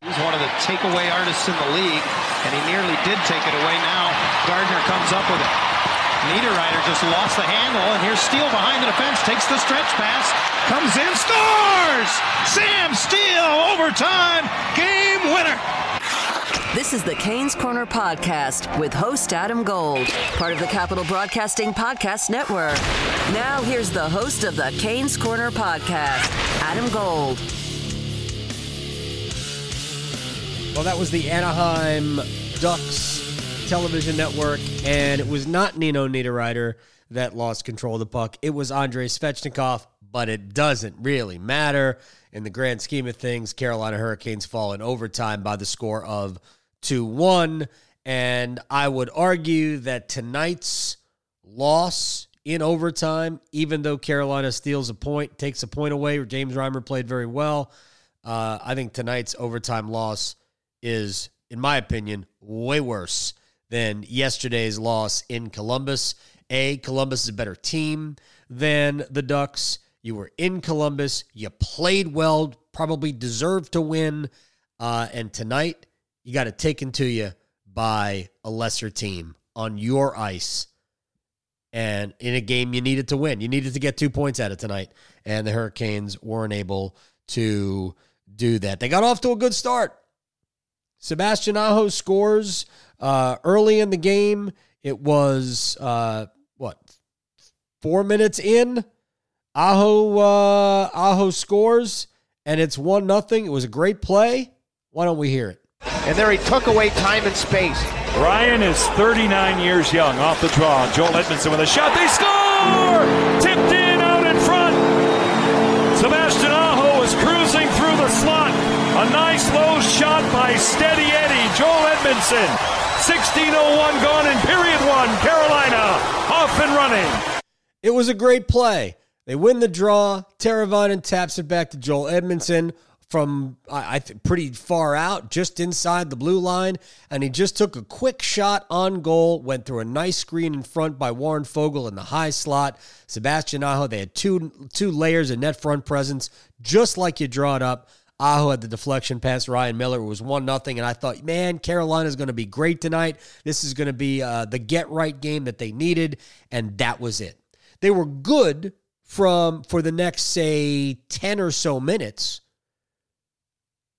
He's one of the takeaway artists in the league, and he nearly did take it away. Now Gardiner comes up with it. Niederreiter just lost the handle, and here's Steele behind the defense, takes the stretch pass, comes in, scores! Sam Steele, overtime, game winner! This is the Canes Corner Podcast with host Adam Gold, part of the Capital Broadcasting Podcast Network. Now, here's the host of the Canes Corner Podcast, Adam Gold. Well, that was the Anaheim Ducks television network, and it was not Nino Niederreiter that lost control of the puck. It was Andrei Svechnikov, but it doesn't really matter. In the grand scheme of things, Carolina Hurricanes fall in overtime by the score of 2 1. And I would argue that tonight's loss in overtime, even though Carolina steals a point, takes a point away, James Reimer played very well. Uh, I think tonight's overtime loss is, in my opinion, way worse than yesterday's loss in Columbus. A, Columbus is a better team than the Ducks. You were in Columbus. You played well, probably deserved to win. Uh, and tonight, you got it taken to you by a lesser team on your ice. And in a game you needed to win, you needed to get two points out of tonight. And the Hurricanes weren't able to do that. They got off to a good start. Sebastian Aho scores uh, early in the game. It was, uh, what, four minutes in? Aho, uh, Aho scores, and it's 1 nothing. It was a great play. Why don't we hear it? And there he took away time and space. Ryan is 39 years young off the draw. Joel Edmundson with a shot. They score! Tipped in shot by Steady Eddie. Joel Edmundson. 16.01 gone in period one. Carolina off and running. It was a great play. They win the draw. Teravainen taps it back to Joel Edmundson from I, I think pretty far out, just inside the blue line, and he just took a quick shot on goal. Went through a nice screen in front by Warren Foegele in the high slot. Sebastian Aho, they had two two layers of net front presence, just like you draw it up. Aho had the deflection pass. Ryan Miller. Was one nothing, and I thought, man, Carolina's going to be great tonight. This is going to be uh, the get right game that they needed, and that was it. They were good from for the next say ten or so minutes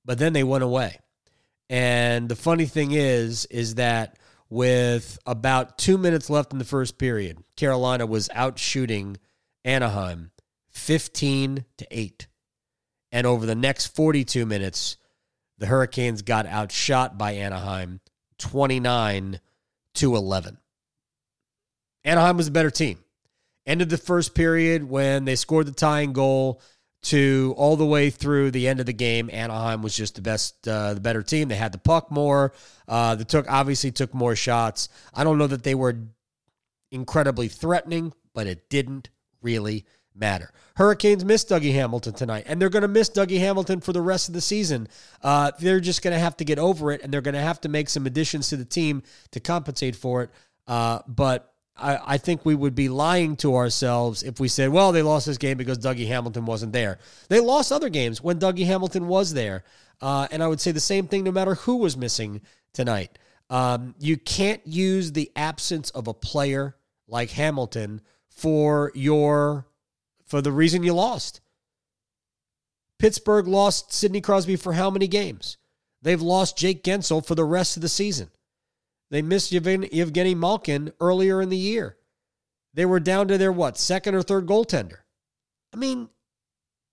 but then they went away. And the funny thing is, is that with about two minutes left in the first period, Carolina was out shooting Anaheim 15 to 8. And over the next 42 minutes, the Hurricanes got outshot by Anaheim 29 to 11. Anaheim was a better team. Ended the first period when they scored the tying goal to all the way through the end of the game. Anaheim was just the best, uh, the better team. They had the puck more. Uh, they took obviously took more shots. I don't know that they were incredibly threatening, but it didn't really matter. Hurricanes miss Dougie Hamilton tonight, and they're going to miss Dougie Hamilton for the rest of the season. Uh, they're just going to have to get over it, and they're going to have to make some additions to the team to compensate for it. Uh, but I, I think we would be lying to ourselves if we said, well, they lost this game because Dougie Hamilton wasn't there. They lost other games when Dougie Hamilton was there. Uh, and I would say the same thing no matter who was missing tonight. Um, you can't use the absence of a player like Hamilton for your for the reason you lost. Pittsburgh lost Sidney Crosby for how many games? They've lost Jake Guentzel for the rest of the season. They missed Evgeny Malkin earlier in the year. They were down to their what, second or third goaltender. I mean,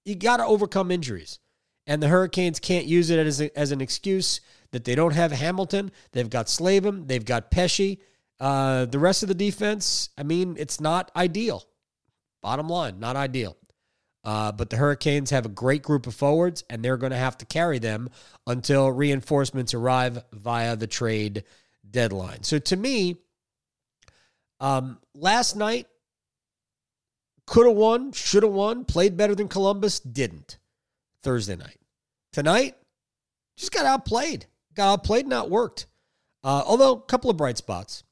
you got to overcome injuries. And the Hurricanes can't use it as, a, as an excuse that they don't have Hamilton. They've got Slavin. They've got Pesce. Uh, the rest of the defense, I mean, it's not ideal. Bottom line, not ideal. Uh, but the Hurricanes have a great group of forwards, and they're going to have to carry them until reinforcements arrive via the trade deadline. So to me, um, last night could have won, should have won, played better than Columbus, didn't. Thursday night. Tonight, just got outplayed. Got outplayed and outworked. Uh, although, a couple of bright spots.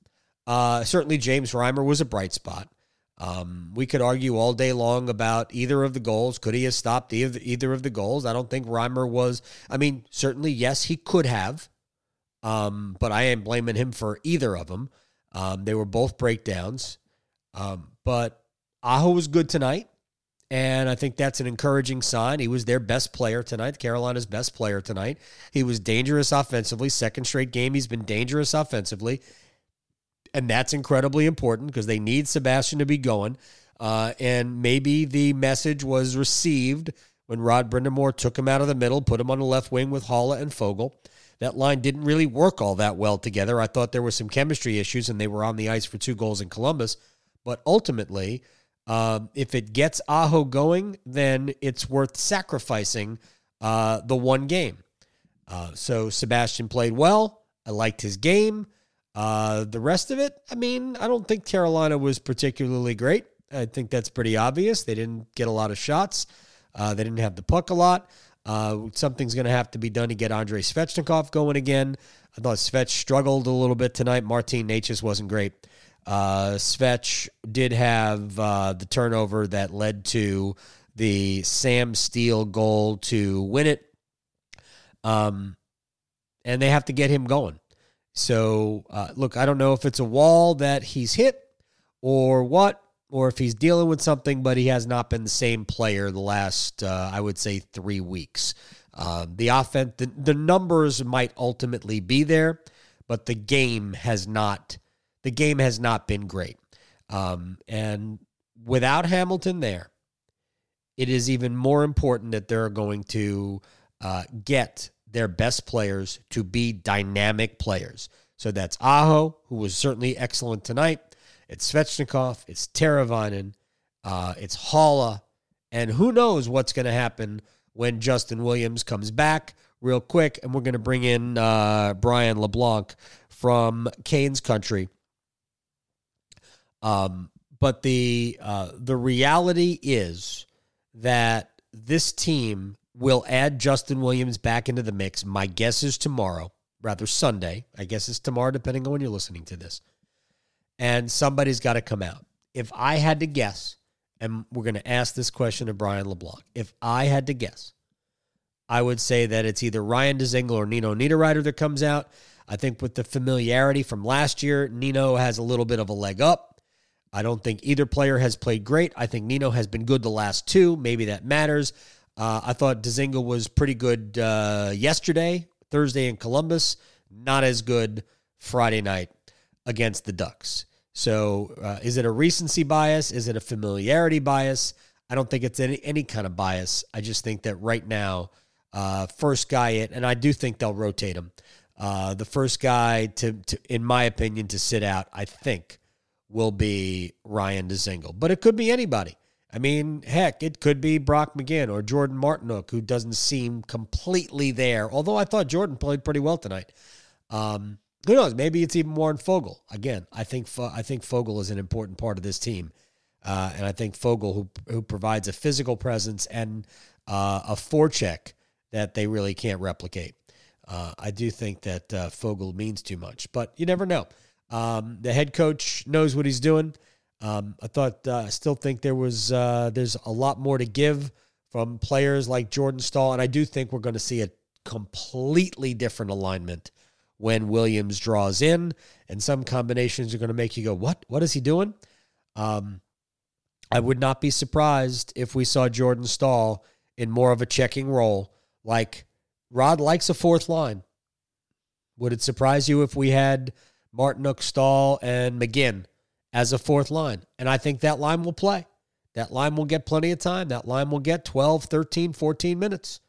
Uh, certainly, James Reimer was a bright spot. Um, we could argue all day long about either of the goals. Could he have stopped either, of the goals? I don't think Reimer was. I mean, certainly, yes, he could have. Um, but I am blaming him for either of them. Um, they were both breakdowns. Um, but Aho was good tonight. And I think that's an encouraging sign. He was their best player tonight, Carolina's best player tonight. He was dangerous offensively. Second straight game, he's been dangerous offensively. And that's incredibly important because they need Sebastian to be going. Uh, and maybe the message was received when Rod Brind'Amour took him out of the middle, put him on the left wing with Haula and Foegele. That line didn't really work all that well together. I thought there were some chemistry issues, and they were on the ice for two goals in Columbus. But ultimately, um, if it gets Aho going, then it's worth sacrificing uh, the one game. Uh, so Sebastian played well. I liked his game. Uh, the rest of it, I mean, I don't think Carolina was particularly great. I think that's pretty obvious. They didn't get a lot of shots. Uh, they didn't have the puck a lot. Uh, something's going to have to be done to get Andrei Svechnikov going again. I thought Svech struggled a little bit tonight. Martin Necas wasn't great. Uh, Svech did have uh, the turnover that led to the Sam Steele goal to win it. Um, and they have to get him going. So, uh, look, I don't know if it's a wall that he's hit or what, or if he's dealing with something, but he has not been the same player the last, uh, I would say, three weeks. Uh, the offense, the, the numbers might ultimately be there, but the game has not the game has not been great. Um, and without Hamilton there, it is even more important that they're going to uh, get their best players to be dynamic players. So that's Aho, who was certainly excellent tonight. It's Svechnikov, it's Teravainen, uh, it's Haula, and who knows what's going to happen when Justin Williams comes back real quick. And we're going to bring in uh, Brian LeBlanc from Canes Country um, but the uh, the reality is that this team will add Justin Williams back into the mix. My guess is tomorrow, rather Sunday. I guess it's tomorrow, depending on when you're listening to this. And somebody's got to come out. If I had to guess, and we're going to ask this question to Brian LeBlanc, if I had to guess, I would say that it's either Ryan Dzingel or Nino Niederreiter that comes out. I think with the familiarity from last year, Nino has a little bit of a leg up. I don't think either player has played great. I think Nino has been good the last two. Maybe that matters. Uh, I thought Dzingel was pretty good uh, yesterday, Thursday in Columbus. Not as good Friday night against the Ducks. So, uh, is it a recency bias? Is it a familiarity bias? I don't think it's any any kind of bias. I just think that right now, uh, first guy it, and I do think they'll rotate him. Uh, the first guy to, to, in my opinion, to sit out, I think, will be Ryan Dzingel, but it could be anybody. I mean, heck, it could be Brock McGinn or Jordan Martinook, who doesn't seem completely there. Although I thought Jordan played pretty well tonight. Um, who knows? Maybe it's even Warren Foegele. Again, I think I think Foegele is an important part of this team, uh, and I think Foegele, who who provides a physical presence and uh, a forecheck that they really can't replicate. Uh, I do think that uh, Foegele means too much, but you never know. Um, the head coach knows what he's doing. Um, I thought, uh, I still think there was uh, there's a lot more to give from players like Jordan Staal, and I do think we're going to see a completely different alignment when Williams draws in, and some combinations are going to make you go, "What? What is he doing?" Um, I would not be surprised if we saw Jordan Staal in more of a checking role. Like Rod likes a fourth line. Would it surprise you if we had Martinook, Staal, and McGinn as a fourth line. And I think that line will play. That line will get plenty of time. That line will get 12, 13, 14 minutes.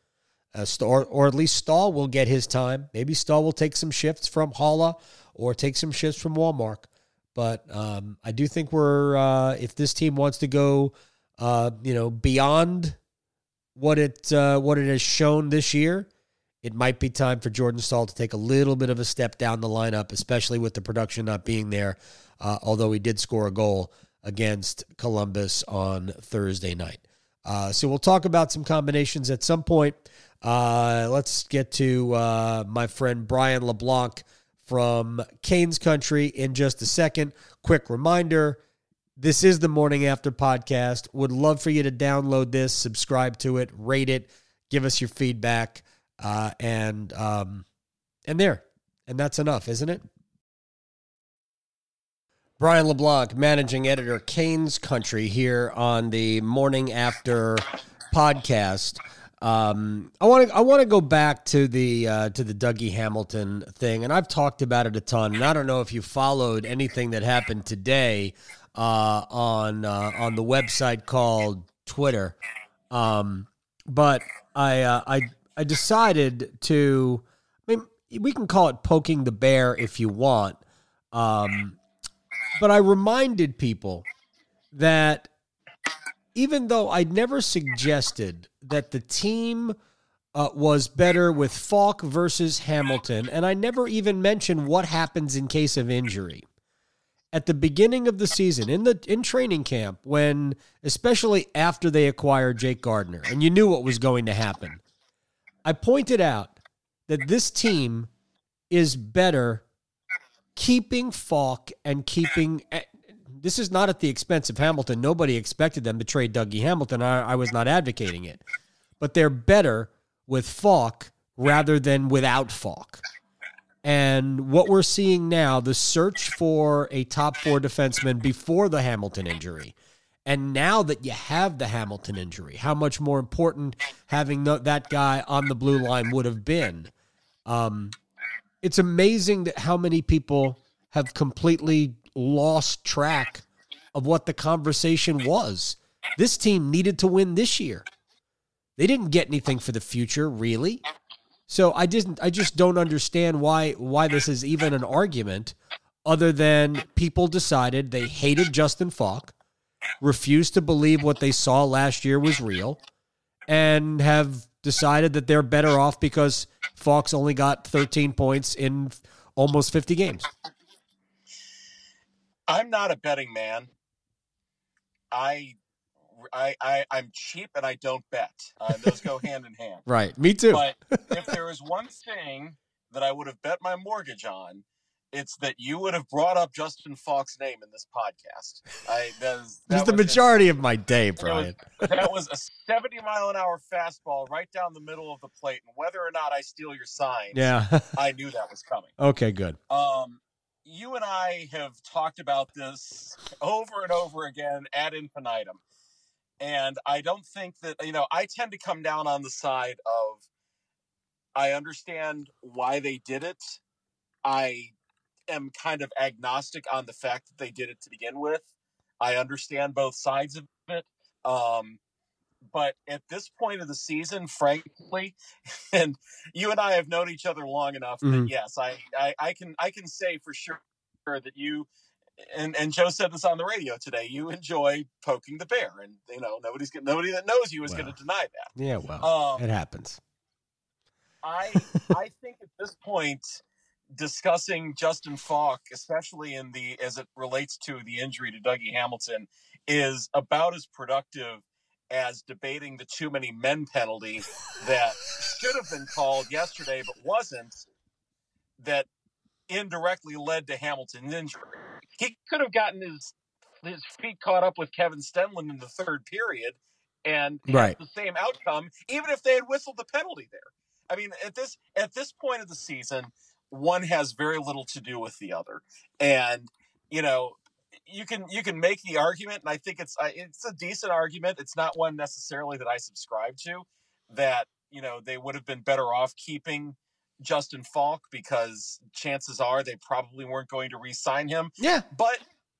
Uh, or, or at least Staal will get his time. Maybe Staal will take some shifts from Haula or take some shifts from Wallmark. But um, I do think we're, uh, if this team wants to go uh, you know, beyond what it uh, what it has shown this year, it might be time for Jordan Staal to take a little bit of a step down the lineup, especially with the production not being there. Uh, although he did score a goal against Columbus on Thursday night. Uh, so we'll talk about some combinations at some point. Uh, let's get to uh, my friend Brian LeBlanc from Canes Country in just a second. Quick reminder this is the Morning After podcast. Would love for you to download this, subscribe to it, rate it, give us your feedback, uh, and um, and there, and that's enough, isn't it? Brian LeBlanc, managing editor, Canes Country, here on the Morning After podcast. Um, I want to I want to go back to the uh, to the Dougie Hamilton thing, and I've talked about it a ton. And I don't know if you followed anything that happened today uh, on uh, on the website called Twitter, um, but I uh, I I decided to. I mean, we can call it poking the bear if you want, um, but I reminded people that even though I never suggested that the team uh, was better with Faulk versus Hamilton, and I never even mentioned what happens in case of injury. At the beginning of the season, in the in training camp, when especially after they acquired Jake Gardiner, and you knew what was going to happen, I pointed out that this team is better keeping Faulk and keeping eh, this is not at the expense of Hamilton. Nobody expected them to trade Dougie Hamilton. I, I was not advocating it. But they're better with Faulk rather than without Faulk. And what we're seeing now, the search for a top four defenseman before the Hamilton injury. And now that you have the Hamilton injury, how much more important having the, that guy on the blue line would have been. Um, it's amazing that how many people have completely lost track of what the conversation was. This team needed to win this year. They didn't get anything for the future, really. So I didn't I just don't understand why why this is even an argument other than people decided they hated Justin Faulk, refused to believe what they saw last year was real, and have decided that they're better off because Faulk's only got 13 points in almost 50 games. I'm not a betting man. I, I, I I'm cheap and I don't bet. Uh, those go hand in hand. Right. Me too. But if there was one thing that I would have bet my mortgage on, it's that you would have brought up Justin Faulk's name in this podcast. I that Just the majority of my day, Brian. Was, that was a 70 mile an hour fastball right down the middle of the plate, and whether or not I steal your sign, yeah, I knew that was coming. Okay, good. Um, you and I have talked about this over and over again ad infinitum. And I don't think that, you know, I tend to come down on the side of I understand why they did it. I am kind of agnostic on the fact that they did it to begin with. I understand both sides of it. Um, but at this point of the season, frankly, and you and I have known each other long enough mm-hmm. that yes, I, I, I can I can say for sure that you and and Joe said this on the radio today. You enjoy poking the bear, and you know nobody's nobody that knows you is well, going to deny that. Yeah, well, um, it happens. I I think at this point, discussing Justin Faulk, especially in the as it relates to the injury to Dougie Hamilton, is about as productive as debating the too many men penalty that should have been called yesterday but wasn't that indirectly led to Hamilton's injury. He could have gotten his his feet caught up with Kevin Stenlund in the third period and right. the same outcome, even if they had whistled the penalty there. I mean, at this at this point of the season, one has very little to do with the other, and you know, you can you can make the argument, and I think it's it's a decent argument. It's not one necessarily that I subscribe to. That you know they would have been better off keeping Justin Faulk because chances are they probably weren't going to re-sign him. Yeah, but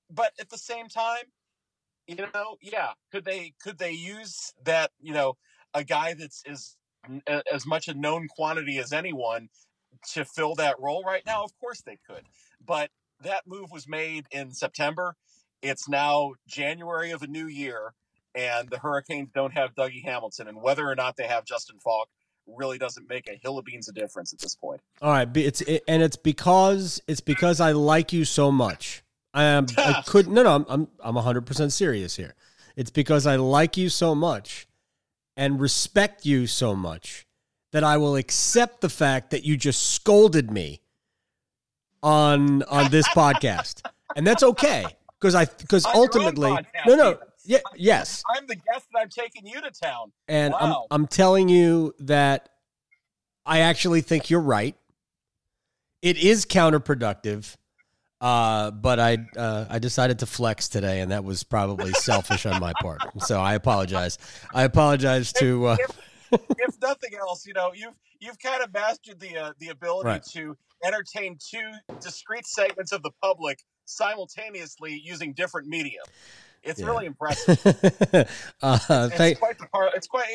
but at the same time, you know, yeah, could they could they use that you know a guy that's is as much a known quantity as anyone to fill that role right now? Of course they could, but that move was made in September. It's now January of a new year, and the Hurricanes don't have Dougie Hamilton, and whether or not they have Justin Faulk really doesn't make a hill of beans of difference at this point. All right, it's it, and it's because it's because I like you so much. I am I could no no I'm I'm I'm 100% serious here. It's because I like you so much and respect you so much that I will accept the fact that you just scolded me on on this podcast. And that's okay because I because On your own ultimately no no yeah yes I'm the guest that I'm taking you to town. and Wow. I'm I'm telling you that I actually think you're right. It is counterproductive, uh, but I uh, I decided to flex today, and that was probably selfish on my part. So I apologize. I apologize to. Uh, if, if nothing else, you know, you've you've kind of mastered the uh, the ability Right. to entertain two discrete segments of the public simultaneously using different media. It's Yeah. really impressive. uh, It's thank, quite the par- It's quite.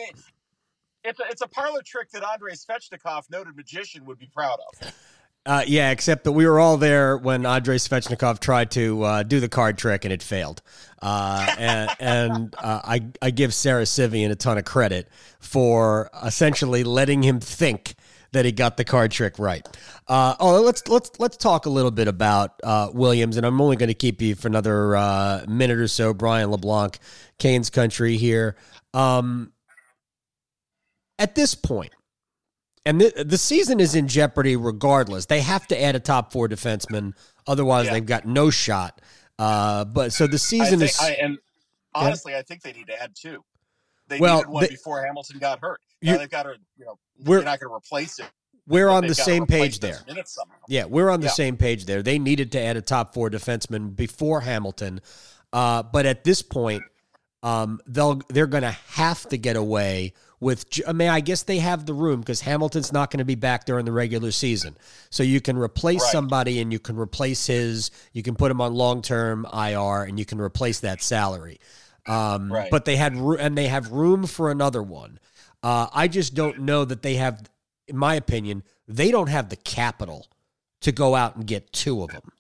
It's a, it's a parlor trick that Andrei Svechnikov, noted magician, would be proud of. Uh, yeah, except that we were all there when Andrei Svechnikov tried to uh, do the card trick and it failed. Uh, and and uh, I, I give Sara Civian a ton of credit for essentially letting him think that he got the card trick right. Uh, oh, let's let's let's talk a little bit about uh, Williams, and I'm only going to keep you for another uh, minute or so. Brian LeBlanc, Canes Country here. Um, at this point, and the, the season is in jeopardy regardless. They have to add a top four defenseman, otherwise Yeah. they've got no shot. Uh, but so the season is I, and honestly, I think they need to add two. They Well, needed one they- before Hamilton got hurt. You- Now they've got to, you know, We're- not going to replace it. we're on the same page there. Yeah, we're on the Yeah. same page there. They needed to add a top four defenseman before Hamilton, uh, but at this point, um, they'll they're going to have to get away with. I mean, I guess they have the room because Hamilton's not going to be back during the regular season, so you can replace Right. somebody and you can replace his. You can put him on long term IR and you can replace that salary. Um, Right. But they had and they have room for another one. Uh, I just don't know that they have. In my opinion, they don't have the capital to go out and get two of them.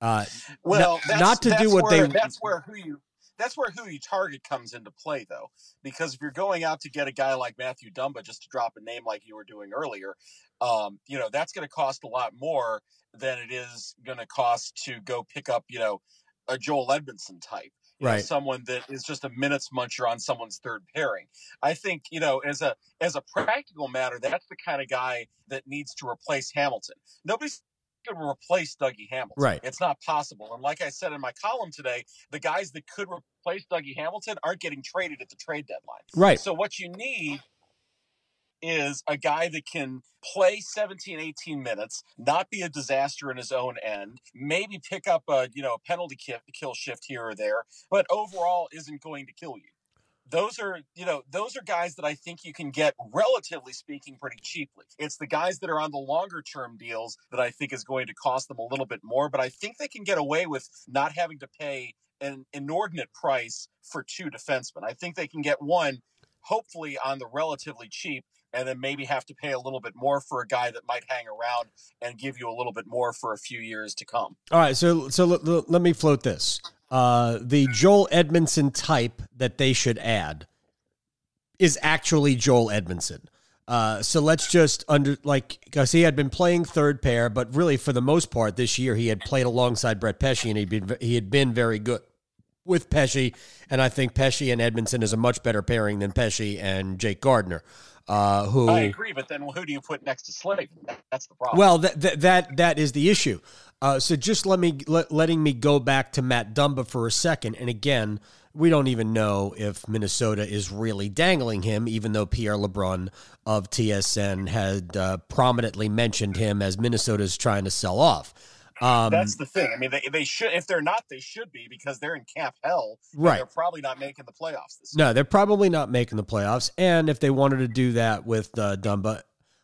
Uh, Well, Not- that's, not to do what where, they- That's where who you. That's where who you target comes into play, though, because if you're going out to get a guy like Mathew Dumba, just to drop a name like you were doing earlier, um, you know that's going to cost a lot more than it is going to cost to go pick up, you know, a Joel Edmundson type, you know, Right. someone that is just a minutes muncher on someone's third pairing. I think you know, as a as a practical matter, that's the kind of guy that needs to replace Hamilton. Nobody's to replace Dougie Hamilton. Right. It's not possible. And like I said in my column today, the guys that could replace Dougie Hamilton aren't getting traded at the trade deadline. right. So what you need is a guy that can play 17 18 minutes not be a disaster in his own end maybe pick up a you know a penalty kill shift here or there but overall isn't going to kill you those are you know those are guys that i think you can get relatively speaking pretty cheaply it's the guys that are on the longer term deals that i think is going to cost them a little bit more but i think they can get away with not having to pay an inordinate price for two defensemen i think they can get one hopefully on the relatively cheap and then maybe have to pay a little bit more for a guy that might hang around and give you a little bit more for a few years to come. All right. So so let, let- let me float this. Uh, the Joel Edmundson type that they should add is actually Joel Edmundson. Uh, so let's just under like because he had been playing third pair, but really for the most part this year he had played alongside Brett Pesce and he'd been he had been very good with Pesce, and I think Pesce and Edmundson is a much better pairing than Pesce and Jake Gardiner, uh, who I agree, but then who do you put next to Slavin? That's the problem. well, that that that, that is the issue. Uh, so just let me let, letting me go back to Matt Dumba for a second, and again, we don't even know if Minnesota is really dangling him, even though Pierre LeBrun of TSN had uh, prominently mentioned him as Minnesota's trying to sell off. Um, That's the thing. I mean, they, they should. If they're not, they should be because they're in camp hell. Right. They're probably not making the playoffs this year. No, they're probably not making the playoffs. And if they wanted to do that with uh, Dumba,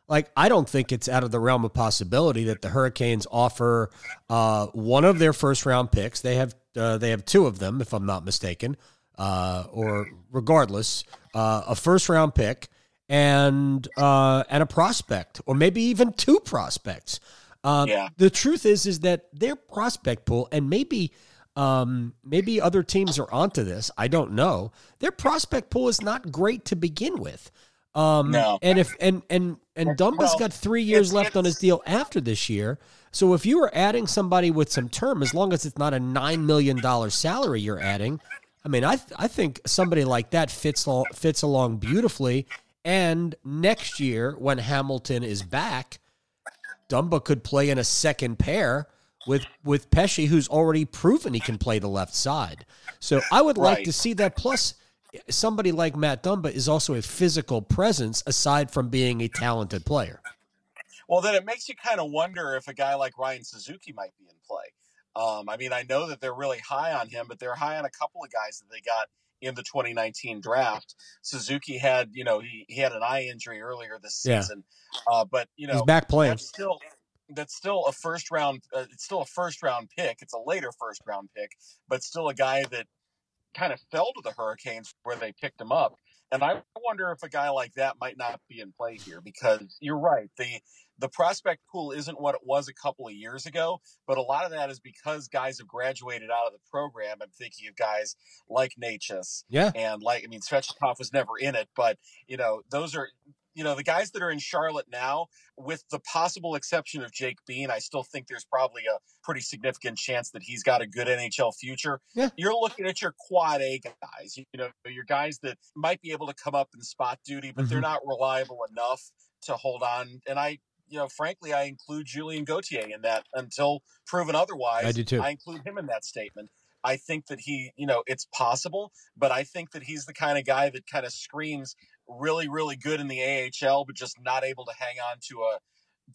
like I don't think it's out of the realm of possibility that the Hurricanes offer uh, one of their first round picks. They have uh, they have two of them, if I'm not mistaken, uh, or regardless, uh, a first round pick and uh, and a prospect, or maybe even two prospects. Um, Yeah. The truth is, is that their prospect pool, and maybe Um, maybe other teams are onto this. I don't know. Their prospect pool is not great to begin with. Um, No. and if and and and Dumba's Well, got three years it's- left on his deal after this year. So if you were adding somebody with some term, as long as it's not a nine million dollar salary you're adding, I mean, I th- I think somebody like that fits al- fits along beautifully. And next year, when Hamilton is back, Dumba could play in a second pair with with Pesce, who's already proven he can play the left side. So I would like Right. to see that. Plus, somebody like Matt Dumba is also a physical presence aside from being a talented player. Well, then it makes you kind of wonder if a guy like Ryan Suzuki might be in play. Um, I mean, I know that they're really high on him, but they're high on a couple of guys that they got in the 2019 draft. Suzuki had, you know, he, he had an eye injury earlier this Yeah. season, uh, but you know, He's back playing. that's still that's still a first round. Uh, it's still a first round pick. It's a later first round pick, but still a guy that kind of fell to the Hurricanes where they picked him up. And I wonder if a guy like that might not be in play here because you're right. The the prospect pool isn't what it was a couple of years ago, but a lot of that is because guys have graduated out of the program. I'm thinking of guys like Necas Yeah. and like I mean Svechnikov was never in it, but you know those are you know the guys that are in Charlotte now, with the possible exception of Jake Bean, I still think there's probably a pretty significant chance that he's got a good NHL future. Yeah. You're looking at your quad A guys, you know, your guys that might be able to come up in spot duty, but they're Mhm. not reliable enough to hold on. And I, you know, frankly, I include Julien Gauthier in that until proven otherwise. I do too. I include him in that statement. I think that he, you know, it's possible, but I think that he's the kind of guy that kind of screams really, really good in the AHL, but just not able to hang on to a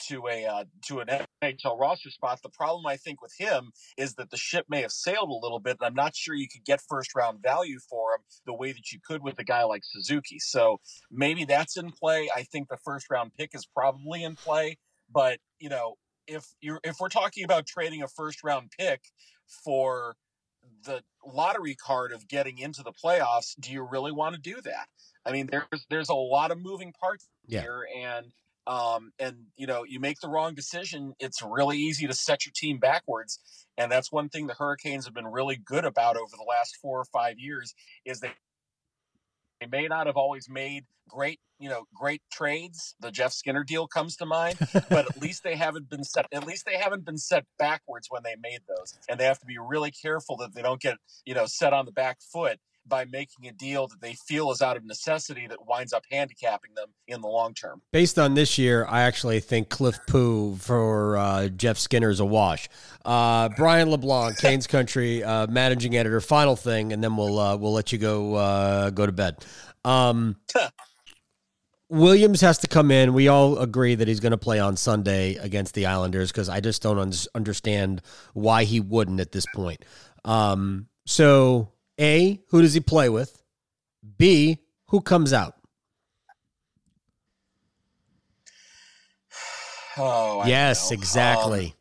to a uh, to an NHL roster spot. The problem I think with him is that the ship may have sailed a little bit, and I'm not sure you could get first round value for him the way that you could with a guy like Suzuki. So maybe that's in play. I think the first round pick is probably in play, but you know, if you're if we're talking about trading a first round pick for the lottery card of getting into the playoffs, do you really want to do that? I mean, there's there's a lot of moving parts Yeah. here, and um, and you know, you make the wrong decision, it's really easy to set your team backwards, and that's one thing the Hurricanes have been really good about over the last four or five years is they they may not have always made great, you know, great trades. The Jeff Skinner deal comes to mind, but at least they haven't been set. At least they haven't been set backwards when they made those, and they have to be really careful that they don't get, you know, set on the back foot by making a deal that they feel is out of necessity that winds up handicapping them in the long term. Based on this year, I actually think Cliff Pu for uh, Jeff Skinner is a wash. Uh, Brian LeBlanc, Canes Country uh, managing editor. Final thing, and then we'll uh, we'll let you go uh, go to bed. Um, Williams has to come in. We all agree that he's going to play on Sunday against the Islanders because I just don't un- understand why he wouldn't at this point. Um, so, A, who does he play with? B, who comes out? Oh, I yes, know. exactly. Um,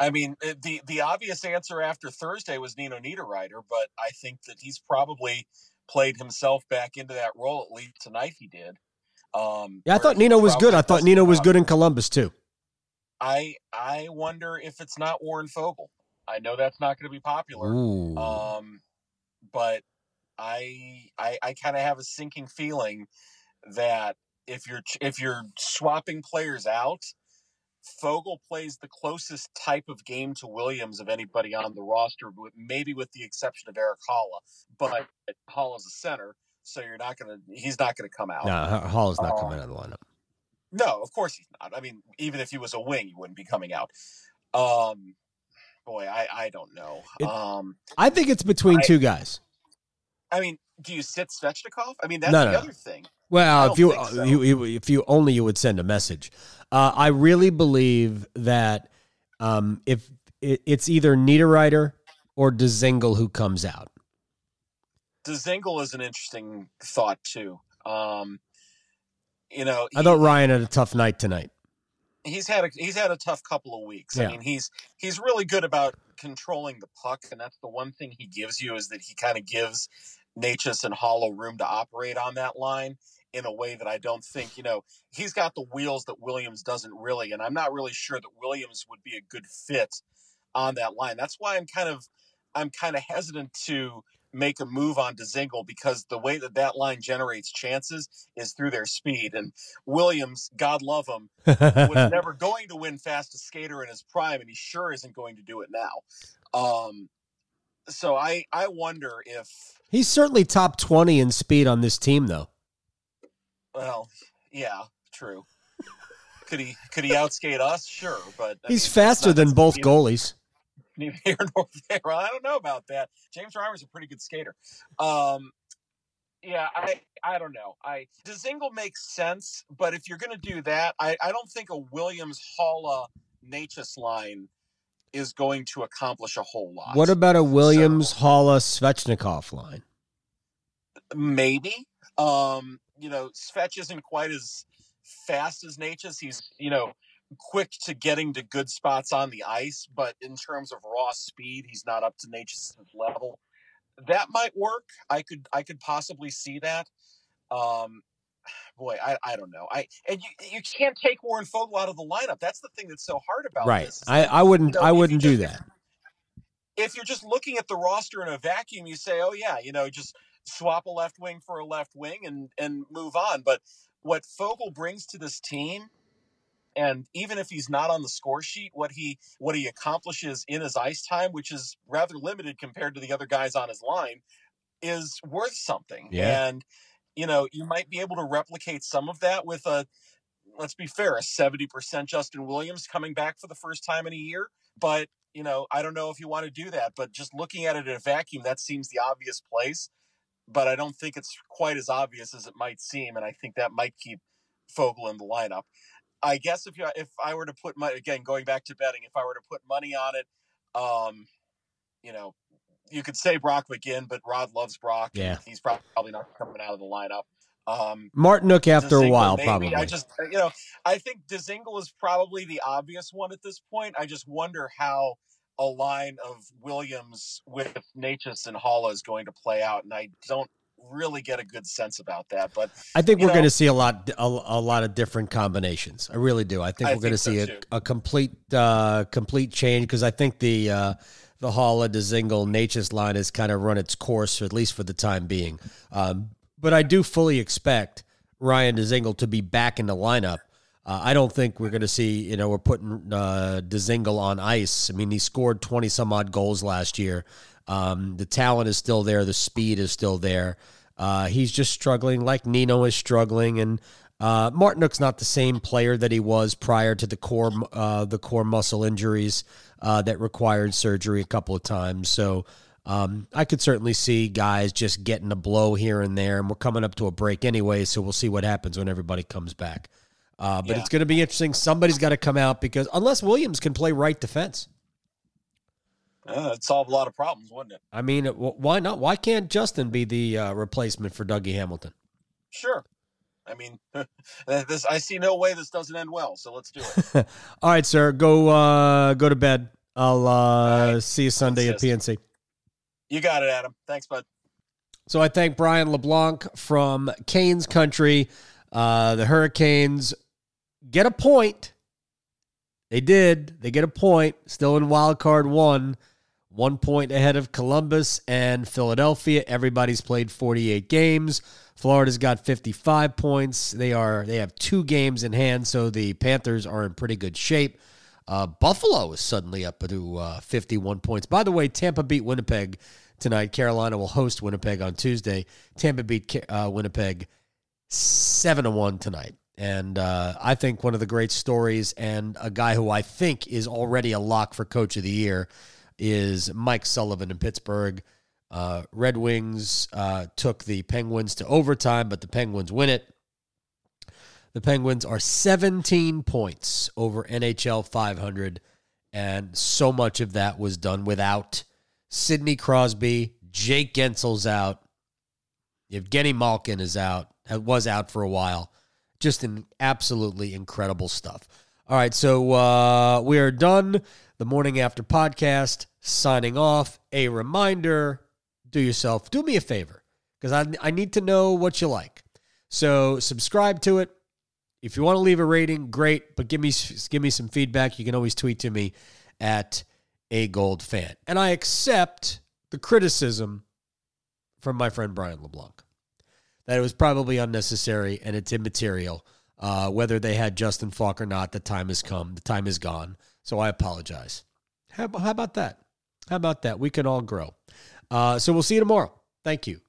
I mean, uh, the the obvious answer after Thursday was Nino Niederreiter, but I think that he's probably played himself back into that role. At least tonight he did. Um, Yeah, I thought Nino was good. I thought Nino was good in Columbus too. I I wonder if it's not Warren Foegele. I know that's not going to be popular, Ooh. um, but I I, I kind of have a sinking feeling that if you're if you're swapping players out, Foegele plays the closest type of game to Williams of anybody on the roster, maybe with the exception of Erik Haula. But Haula's a center, so you're not gonna he's not gonna come out. no, Hall is not uh, coming out of the lineup. No, of course he's not. I mean, even if he was a wing, he wouldn't be coming out. Um, boy, I I don't know. It- um, I think it's between I- two guys. I mean, do you sit Svechnikov? I mean, that's No, the no. other thing. Well, if you, so. you, you if you only you would send a message. Uh, I really believe that um, if it, it's either Niederreiter or Dzingel who comes out. Dzingel is an interesting thought too. Um, you know, I he- thought Ryan had a tough night tonight. He's had a he's had a tough couple of weeks. Yeah. I mean, he's he's really good about controlling the puck, and that's the one thing he gives you is that he kind of gives Necas and Haula room to operate on that line in a way that I don't think you know he's got the wheels that Williams doesn't really, and I'm not really sure that Williams would be a good fit on that line. That's why I'm kind of I'm kind of hesitant to make a move on Dzingel because the way that that line generates chances is through their speed. And Williams, God love him, was never going to win fastest skater in his prime, and he sure isn't going to do it now. Um, so I I wonder if he's certainly top twenty in speed on this team, though. Well, yeah, true. could he could he outskate us? Sure, but I he's mean, faster than both goalies neither here nor there. Well, I don't know about that. James Reimer's a pretty good skater. Um, yeah, I I don't know. I Dzingel makes sense, but if you're going to do that, I, I don't think a Williams Haula Necas line is going to accomplish a whole lot. What about a Williams so, Haula Svechnikov line? Maybe. Um, you know, Svech isn't quite as fast as Necas. He's you know quick to getting to good spots on the ice, but in terms of raw speed, he's not up to Necas' level. That might work. I could I could possibly see that. Um, boy, I, I don't know. I and you you can't take Warren Foegele out of the lineup. That's the thing that's so hard about right. this. I, I wouldn't you know, I wouldn't do that. If you're just looking at the roster in a vacuum, you say, oh yeah, you know, just swap a left wing for a left wing and and move on. But what Foegele brings to this team and even if he's not on the score sheet what he what he accomplishes in his ice time which is rather limited compared to the other guys on his line is worth something. Yeah. and you know you might be able to replicate some of that with a let's be fair a 70% justin williams coming back for the first time in a year. But you know i don't know if you want to do that but just looking at it in a vacuum that seems the obvious place. But i don't think it's quite as obvious as it might seem and i think that might keep Foegele in the lineup I guess if you if I were to put my again going back to betting, if I were to put money on it, um, you know, you could say Brock McGinn, but Rod loves Brock. Yeah, he's probably not coming out of the lineup. Um, Martinook after a while, maybe. probably. I just uh, you know I think Dzingel is probably the obvious one at this point. I just wonder how a line of Williams with Necas and Haula is going to play out, and I don't really get a good sense about that. But I think we're going to see a lot, a, a, lot of different combinations. I really do. I think I we're going to see a, a, complete, uh, complete change because I think the uh, the Haula Dzingel Necas line has kind of run its course, at least for the time being. Um, but I do fully expect Ryan Dzingel to be back in the lineup. Uh, I don't think we're going to see, you know, we're putting uh, Dzingel on ice. I mean, he scored 20 some odd goals last year. Um, the talent is still there. The speed is still there. Uh, he's just struggling like Nino is struggling. And uh, Martinook's not the same player that he was prior to the core, uh, the core muscle injuries uh, that required surgery a couple of times. So um, I could certainly see guys just getting a blow here and there. And we're coming up to a break anyway. So we'll see what happens when everybody comes back. Uh, but yeah. it's going to be interesting. Somebody's got to come out because unless Williams can play right defense. Uh, it'd solve a lot of problems, wouldn't it? I mean, why not? Why can't Justin be the uh, replacement for Dougie Hamilton? Sure. I mean, this I see no way this doesn't end well. So let's do it. All right, sir. Go uh, go to bed. I'll uh, right. see you Sunday at PNC. You got it, Adam. Thanks, bud. So I thank Brian LeBlanc from Canes Country. Uh, the Hurricanes get a point. They did. They get a point. Still in wild card one one point ahead of Columbus and Philadelphia. Everybody's played 48 games. Florida's got 55 points. They are they have two games in hand, so the Panthers are in pretty good shape. Uh, Buffalo is suddenly up to uh, 51 points. By the way, Tampa beat Winnipeg tonight. Carolina will host Winnipeg on Tuesday. Tampa beat uh, Winnipeg seven to one tonight. And uh, I think one of the great stories, and a guy who I think is already a lock for Coach of the Year, is Mike Sullivan in Pittsburgh. Uh, Red Wings uh, took the Penguins to overtime, but the Penguins win it. The Penguins are 17 points over NHL 500, and so much of that was done without Sidney Crosby. Jake Guentzel's out. Evgeny Malkin is out. Was out for a while. Just an absolutely incredible stuff. All right, so uh, we are done the morning after podcast, signing off. A reminder do yourself, do me a favor, because I, I need to know what you like. So subscribe to it. If you want to leave a rating, great, but give me give me some feedback. You can always tweet to me at a gold fan. And I accept the criticism from my friend Brian LeBlanc that it was probably unnecessary and it's immaterial. Uh, whether they had Justin Faulk or not, the time has come. The time is gone. So I apologize. How, how about that? How about that? We can all grow. Uh, so we'll see you tomorrow. Thank you.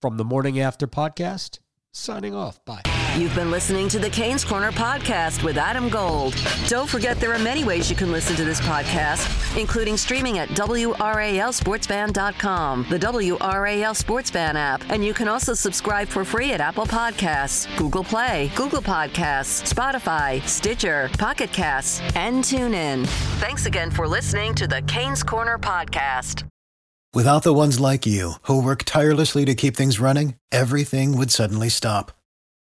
From the Morning After podcast, signing off. Bye. You've been listening to the Canes Corner podcast with Adam Gold. Don't forget there are many ways you can listen to this podcast, including streaming at WRALSportsFan.com, the WRAL Sports app, and you can also subscribe for free at Apple Podcasts, Google Play, Google Podcasts, Spotify, Stitcher, Pocket Casts, and TuneIn. Thanks again for listening to the Canes Corner podcast. Without the ones like you, who work tirelessly to keep things running, everything would suddenly stop.